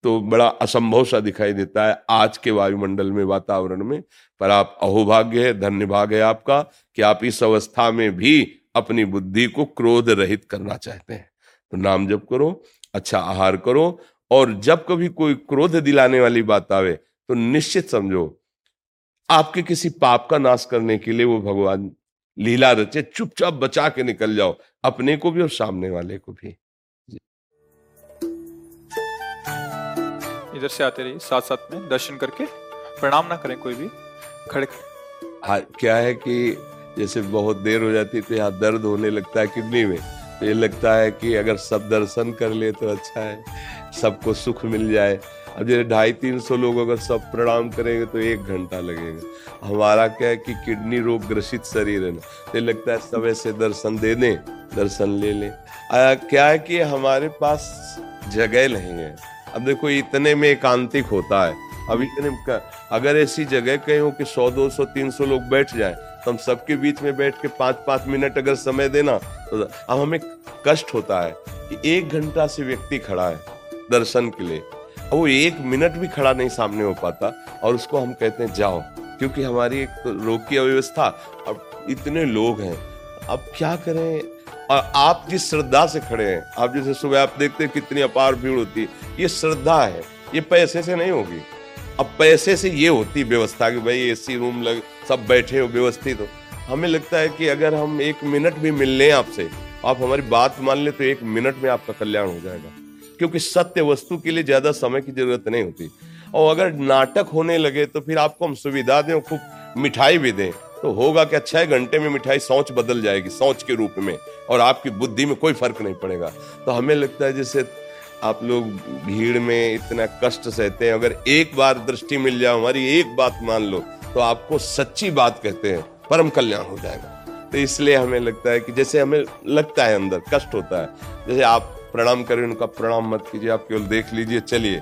तो बड़ा असंभव सा दिखाई देता है आज के वायुमंडल में, वातावरण में, पर आप अहोभाग्य है धन्य भाग है आपका कि आप इस अवस्था में भी अपनी बुद्धि को क्रोध रहित करना चाहते हैं। तो नाम जप करो अच्छा आहार करो, और जब कभी कोई क्रोध दिलाने वाली बात आवे तो निश्चित समझो आपके किसी पाप का नाश करने के लिए वो भगवान लीला रचे चुपचाप बचा के निकल जाओ अपने को भी और सामने वाले को भी। इधर से आते रहिए साथ साथ में दर्शन करके प्रणाम ना करें कोई भी खड़े। हाँ क्या है कि जैसे बहुत देर हो जाती है तो यहाँ दर्द होने लगता है किडनी में। तो ये लगता है कि अगर सब दर्शन कर ले तो अच्छा है सबको सुख मिल जाए। अब जैसे ढाई तीन सौ लोग अगर सब प्रणाम करेंगे तो एक घंटा लगेगा। हमारा क्या है कि किडनी रोग ग्रसित शरीर है ना तो लगता है सब ऐसे दर्शन दे दें, दर्शन ले लें। क्या है कि हमारे पास जगह नहीं है। अब देखो, इतने में एकांतिक होता है। अब इतने अगर ऐसी जगह कहीं हो कि सौ, दो सौ, तीन सौ लोग बैठ जाए तो हम सबके बीच में बैठ के पाँच पाँच मिनट अगर समय देना तो अब हमें कष्ट होता है कि एक घंटा से व्यक्ति खड़ा है दर्शन के लिए। वो एक मिनट भी खड़ा नहीं सामने हो पाता और उसको हम कहते हैं, जाओ। क्योंकि हमारी एक तो रोग की अव्यवस्था, अब इतने लोग हैं। अब क्या करें? और आप जिस श्रद्धा से खड़े हैं, आप जैसे सुबह आप देखते हैं कितनी अपार भीड़ होती है, ये श्रद्धा है, ये पैसे से नहीं होगी। अब पैसे से ये होती व्यवस्था कि भाई एसी रूम लग, सब बैठे हो व्यवस्थित हो। हमें लगता है कि अगर हम एक मिनट भी मिल लें आपसे, आप हमारी बात मान लें तो एक मिनट में आपका कल्याण हो जाएगा। क्योंकि सत्य वस्तु के लिए ज़्यादा समय की ज़रूरत नहीं होती। और अगर नाटक होने लगे तो फिर आपको हम सुविधा दें खूब मिठाई भी दें। तो होगा क्या, छह घंटे में मिठाई सोच बदल जाएगी, सोच के रूप में। और आपकी बुद्धि में कोई फ़र्क नहीं पड़ेगा। तो हमें लगता है जैसे आप लोग भीड़ में इतना कष्ट सहते हैं, अगर एक बार दृष्टि मिल जाए, हमारी एक बात मान लो तो आपको सच्ची बात कहते हैं, परम कल्याण हो जाएगा। तो इसलिए हमें लगता है कि जैसे हमें लगता है अंदर, कष्ट होता है। जैसे आप प्रणाम करें, उनका प्रणाम मत कीजिए, आप केवल देख लीजिए, चलिए।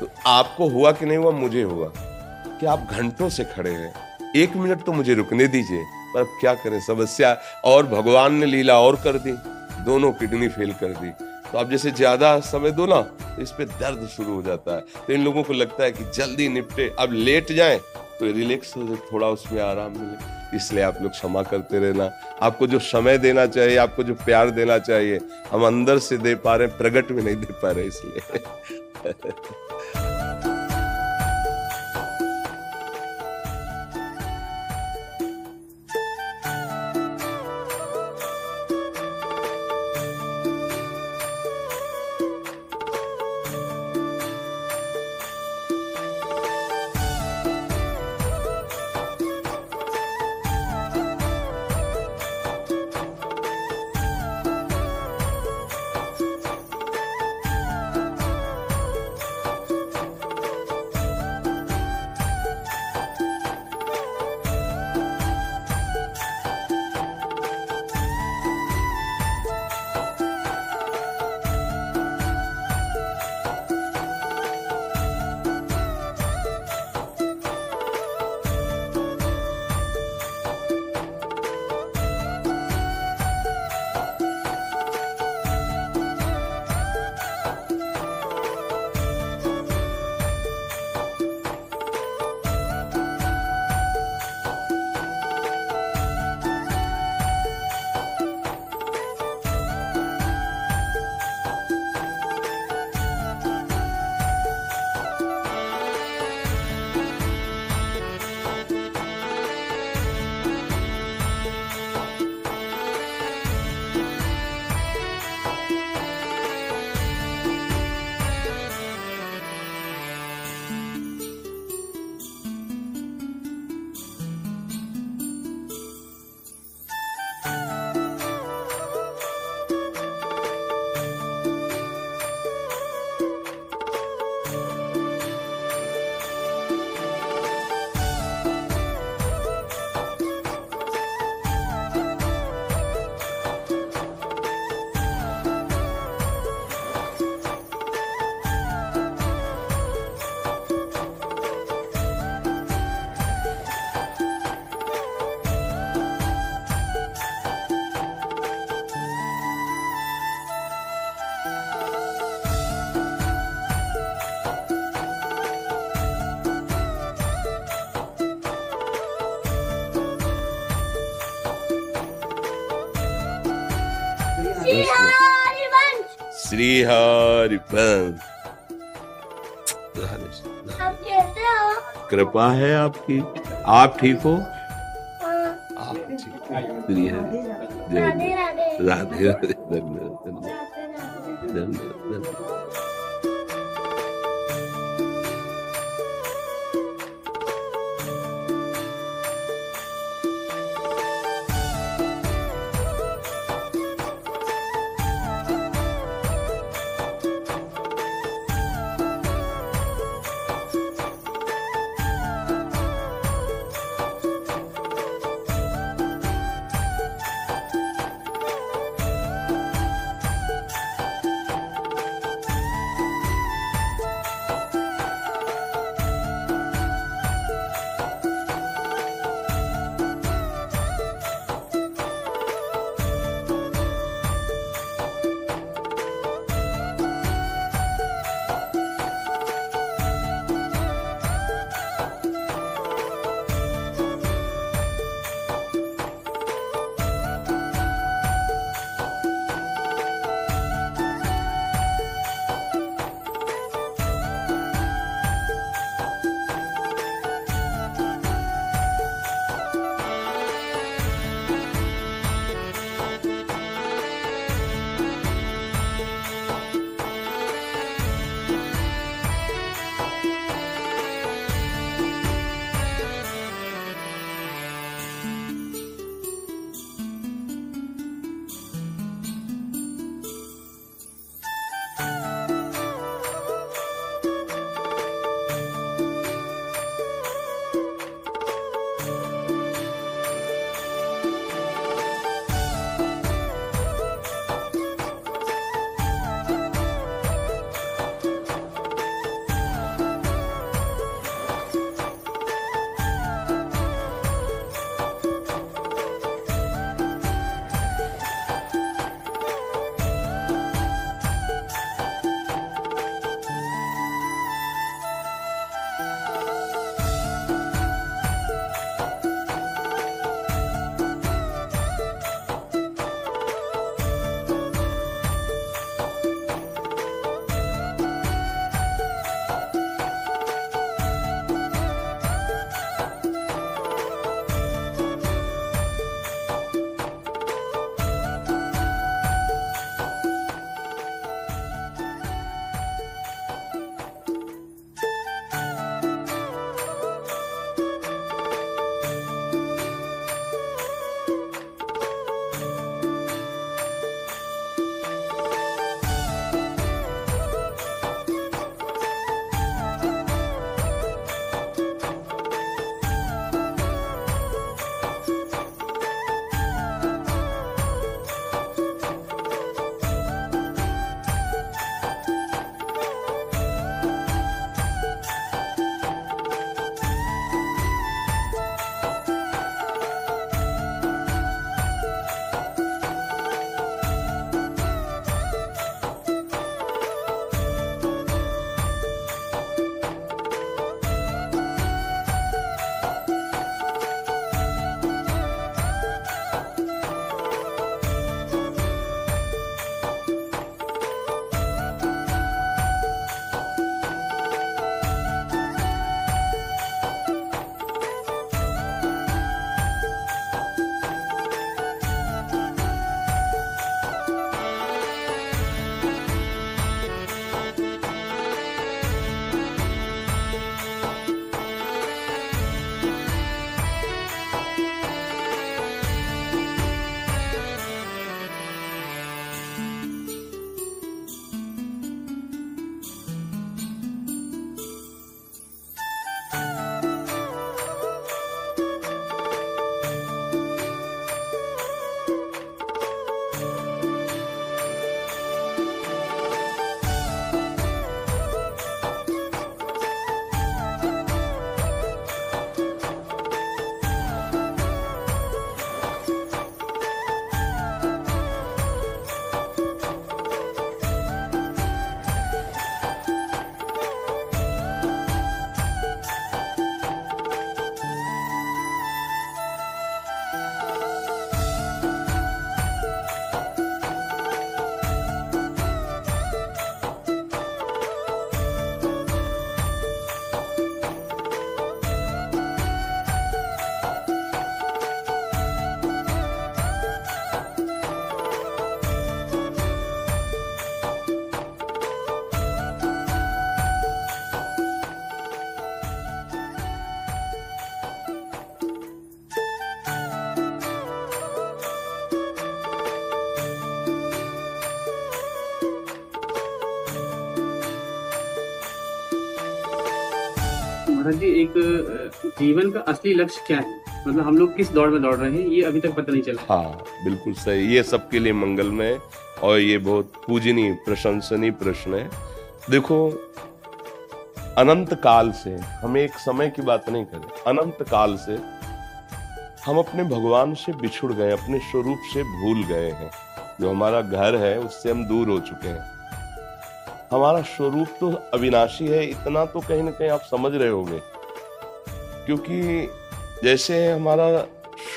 तो आपको हुआ कि नहीं हुआ? मुझे हुआ। कि आप घंटों से खड़े हैं? एक मिनट तो मुझे रुकने दीजिए, पर अब क्या करें? समस्या और भगवान ने लीला और कर दी, दोनों किडनी फेल कर दी। तो आप जैसे ज़्यादा समय दो ना तो इस पे दर्द शुरू हो जाता है। तो इन लोगों को लगता है कि जल्दी निपटे, अब लेट जाए तो रिलैक्स हो जाए, थोड़ा उसमें आराम मिले। इसलिए आप लोग क्षमा करते रहना। आपको जो समय देना चाहिए, आपको जो प्यार देना चाहिए, हम अंदर से दे पा रहे हैं, प्रगट में नहीं दे पा रहे इसलिए। श्री हरि कृपा है आपकी। आप ठीक हो? आप ठीक श्री हरि राधे राधे धन्यवाद धन्यवाद धन्यवाद। महाराज जी, एक जीवन का असली लक्ष्य क्या है? मतलब हम लोग किस दौड़ में दौड़ रहे हैं, ये अभी तक पता नहीं चला। हाँ बिल्कुल सही। ये सबके लिए मंगलमय और ये बहुत पूजनीय, प्रशंसनीय प्रश्न है। देखो, अनंत काल से हम एक समय की बात नहीं करें। अनंत काल से हम अपने भगवान से बिछुड़ गए, अपने स्वरूप से भूल गए हैं। जो हमारा घर है, उससे हम दूर हो चुके हैं। हमारा स्वरूप तो अविनाशी है, इतना तो कहीं ना कहीं आप समझ रहे होंगे। क्योंकि जैसे हमारा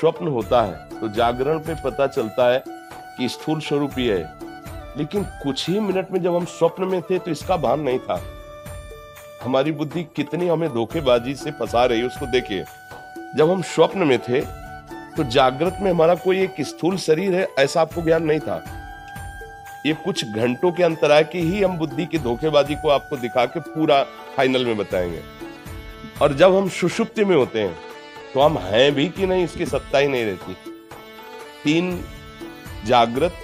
स्वप्न होता है तो जागरण पे पता चलता है कि स्थूल स्वरूप ही है। लेकिन कुछ ही मिनट में जब हम स्वप्न में थे तो इसका भान नहीं था। हमारी बुद्धि कितनी हमें धोखेबाजी से फंसा रही है, उसको देखिए। जब हम स्वप्न में थे तो जागृत में हमारा कोई एक स्थूल शरीर है, ऐसा आपको ज्ञान नहीं था। ये कुछ घंटों के अंतराय की ही हम बुद्धि की धोखेबाजी को आपको दिखा के पूरा फाइनल में बताएँगे। और जब हम सुषुप्ति में होते हैं तो हम हैं भी कि नहीं इसकी सत्ता ही नहीं रहती। तीन जागृत,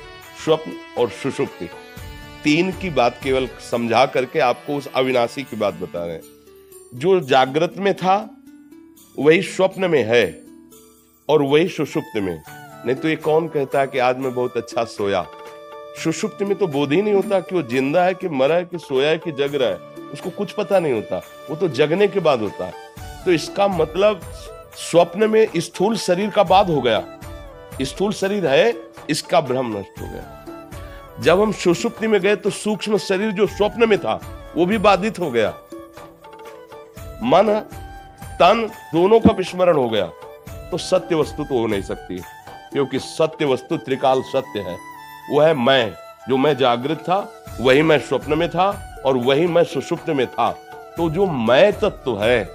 स्वप्न और सुषुप्ति। तीन की बात केवल समझा करके आपको उस अविनाशी की बात बता रहे हैं। जो जागृत में था, वही स्वप्न में है और वही सुषुप्त में। नहीं तो ये कौन कहता है कि आज मैं बहुत अच्छा सोया? सुषुप्त में तो बोध ही नहीं होता कि वो ज़िंदा है कि मरा है, कि सोया है, कि जग रहा है। उसको कुछ पता नहीं होता। वो तो जगने के बाद होता है। तो इसका मतलब स्वप्न में स्थूल शरीर का बाद हो गया। स्थूल शरीर है, इसका भ्रम नष्ट हो गया। जब हम सुषुप्ति में गए तो सूक्ष्म शरीर जो स्वप्न में था, वो भी बाधित हो गया। मन, तन दोनों का विस्मरण हो गया। तो सत्य वस्तु तो हो नहीं सकती, क्योंकि सत्य वस्तु त्रिकाल सत्य है। वो है मैं, जो मैं जागृत था, वही मैं स्वप्न में था, और वही मैं सुषुप्त में था। तो जो मैं तत्व है,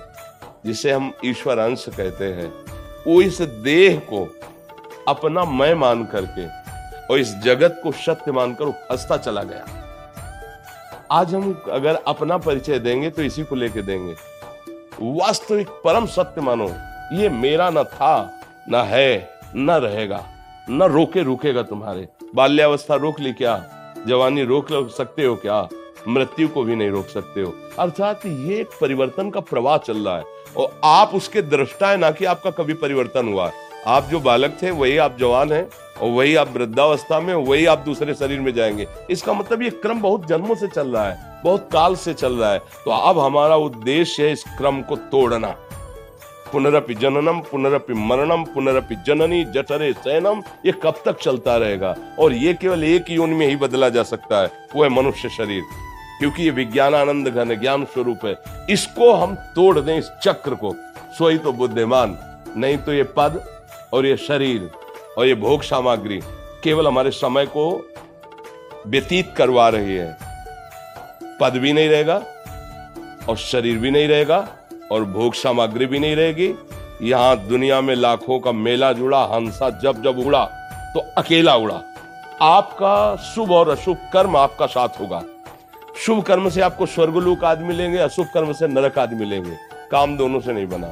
जिसे हम ईश्वर अंश कहते हैं, वो इस देह को अपना मैं मान करके और इस जगत को सत्य मानकर फंसता चला गया। आज हम अगर अपना परिचय देंगे तो इसी को लेके देंगे। वास्तविक परम सत्य मानो, ये मेरा न था, न है, न रहेगा, न रोके रुकेगा तुम्हारे। बाल्यावस्था रोक ली क्या? जवानी रोक सकते हो क्या? मृत्यु को भी नहीं रोक सकते हो। अर्थात ये एक परिवर्तन का प्रवाह चल रहा है। और आप उसके दृष्टा है, ना कि आपका कभी परिवर्तन हुआ है। आप जो बालक थे, वही आप जवान हैं, और वही आप वृद्धावस्था में वही आप दूसरे शरीर में जाएँगे। इसका मतलब ये क्रम बहुत जन्मों से चल रहा है, बहुत काल से चल रहा है। तो अब हमारा उद्देश्य है इस क्रम को तोड़ना। पुनरपि जननम, पुनरपि मरणम, पुनरपि जननी, जठरे सैनम ये कब तक चलता रहेगा? और ये केवल एक योनि में ही बदला जा सकता है, वो है मनुष्य शरीर। क्योंकि ये विज्ञान आनंद घन ज्ञान स्वरूप है। इसको हम तोड़ दें इस चक्र को। सोई तो बुद्धिमान। नहीं तो ये पद और ये शरीर और ये भोग सामग्री केवल हमारे समय को व्यतीत करवा रही है। पद भी नहीं रहेगा और शरीर भी नहीं रहेगा। और भोग सामग्री भी नहीं रहेगी। यहाँ दुनिया में लाखों का मेला जुड़ा, हंसा जब जब उड़ा तो अकेला उड़ा। आपका शुभ और अशुभ कर्म आपका साथ होगा। शुभ कर्म से आपको स्वर्गलोक आदि मिलेंगे अशुभ कर्म से नरक आदि मिलेंगे काम दोनों से नहीं बना।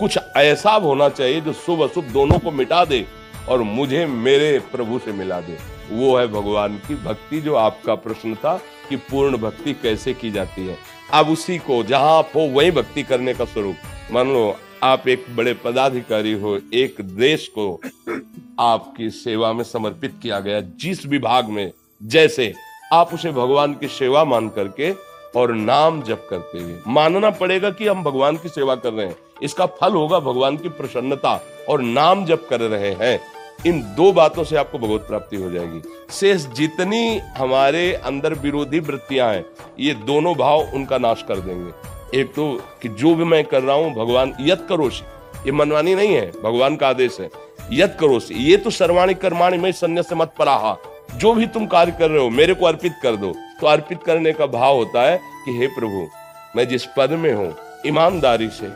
कुछ ऐसा होना चाहिए जो शुभ, अशुभ दोनों को मिटा दे और मुझे मेरे प्रभु से मिला दे। वो है भगवान की भक्ति, जो आपका प्रश्न था कि पूर्ण भक्ति कैसे की जाती है। अब उसी को जहाँ आप हो, वही भक्ति करने का स्वरूप। मान लो, आप एक बड़े पदाधिकारी हो, एक देश को आपकी सेवा में समर्पित किया गया, जिस विभाग में, जैसे आप उसे भगवान की सेवा मान करके और नाम जप करते हुए। मानना पड़ेगा कि हम भगवान की सेवा कर रहे हैं। इसका फल होगा भगवान की प्रसन्नता और नाम जप कर रहे हैं। इन दो बातों से आपको भगवत प्राप्ति हो जाएगी। शेष जितनी हमारे अंदर विरोधी वृत्तियाँ हैं, ये दोनों भाव उनका नाश कर देंगे। एक तो कि जो भी मैं कर रहा हूँ, भगवान यत करोश ये मनवानी नहीं है, भगवान का आदेश है, यत करोश ये तो सर्वाणी कर्माणी में संन्यास मत पराहा। जो भी तुम कार्य कर रहे हो, मेरे को अर्पित कर दो। तो अर्पित करने का भाव होता है कि हे प्रभु, मैं जिस पद में हूँ, ईमानदारी से,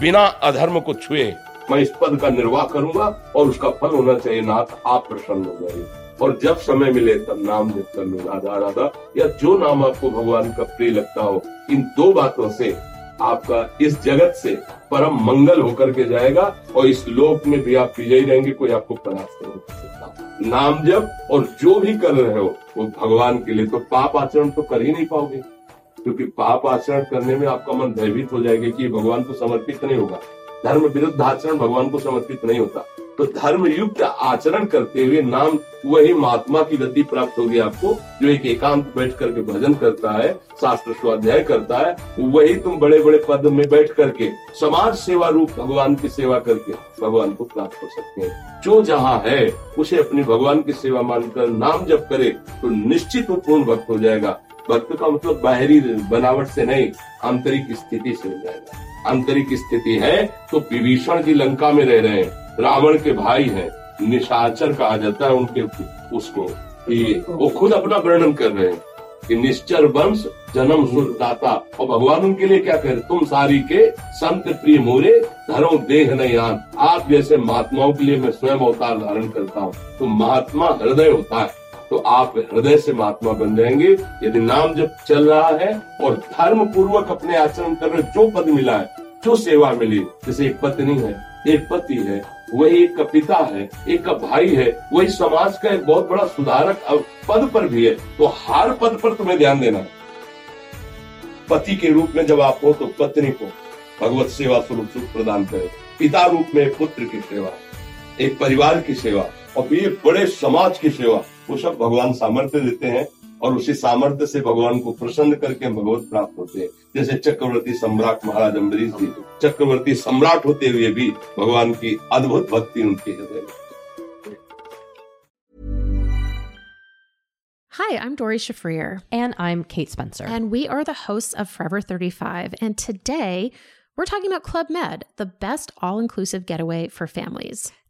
बिना अधर्म को छुए मैं इस पद का निर्वाह करूँगा और उसका फल होना चाहिए। नाथ, आप प्रसन्न हो जाइए। और जब समय मिले, तब नाम जप कर लो। राधा राधा, या जो नाम आपको भगवान का प्रिय लगता हो, इन दो बातों से आपका इस जगत से परम मंगल होकर के जाएगा और इस लोक में भी आप विजयी रहेंगे, कोई आपको परास्त नहीं कर सकता। नाम जप और जो भी कर रहे हो, वो भगवान के लिए तो पाप आचरण तो कर ही नहीं पाओगे। क्योंकि पाप आचरण करने में आपका मन भयभीत हो जाएगा कि भगवान को समर्पित नहीं होगा। धर्म विरुद्ध आचरण भगवान को समर्पित नहीं होता। तो धर्म युक्त आचरण करते हुए नाम, वही महात्मा की गति प्राप्त होगी आपको, जो एक एकांत बैठ करके भजन करता है, शास्त्र स्वाध्याय करता है, वही तुम बड़े बड़े पद में बैठ करके, समाज सेवा रूप भगवान की सेवा करके भगवान को प्राप्त कर सकते हैं। जो जहाँ है, उसे अपनी भगवान की सेवा मानकर नाम जब करे तो निश्चित वो पूर्ण भक्त हो जाएगा। भक्त का मतलब बाहरी बनावट से नहीं, आंतरिक स्थिति से हो जाएगा। आंतरिक स्थिति है तो विभीषण जी लंका में रह रहे हैं। रावण के भाई हैं। निशाचर कहा जाता है उनके, उसको। कि वो खुद अपना वर्णन कर रहे हैं कि निश्चर वंश जन्म सुरदाता। और भगवान उनके लिए क्या कह तुम सारी के संत प्रिय मोरे, धरो देह नहीं आप जैसे महात्माओं के लिए मैं स्वयं अवतार धारण करता हूँ तो महात्मा हृदय होता है। तो आप हृदय से महात्मा बन जाएँगे। यदि नाम जब चल रहा है और धर्म पूर्वक अपने आचरण कर रहे, जो पद मिला है, जो सेवा मिली, जैसे एक पत्नी है, एक पति है, वही एक का पिता है, एक का भाई है, वही समाज का एक बहुत बड़ा सुधारक पद पर भी है तो हर पद पर तुम्हें ध्यान देना पति के रूप में जब आप हो तो पत्नी को भगवत सेवा स्वरूप सुख प्रदान करे। पिता रूप में पुत्र की सेवा, एक परिवार की सेवा, और ये बड़े समाज की सेवा। वो सब भगवान सामर्थ्य देते हैं और उसी सामर्थ्य से भगवान को प्रसन्न करके भगवत प्राप्त होते हैं जैसे चक्रवर्ती सम्राट महाराज अम्बरीश जी चक्रवर्ती सम्राट होते हुए भी भगवान की अद्भुत भक्ति उनके हृदय में Hi, I'm Dory Shafrir. And I'm Kate Spencer. And we are the hosts of Forever 35. And today we're talking about Club Med, the best all inclusive getaway for families.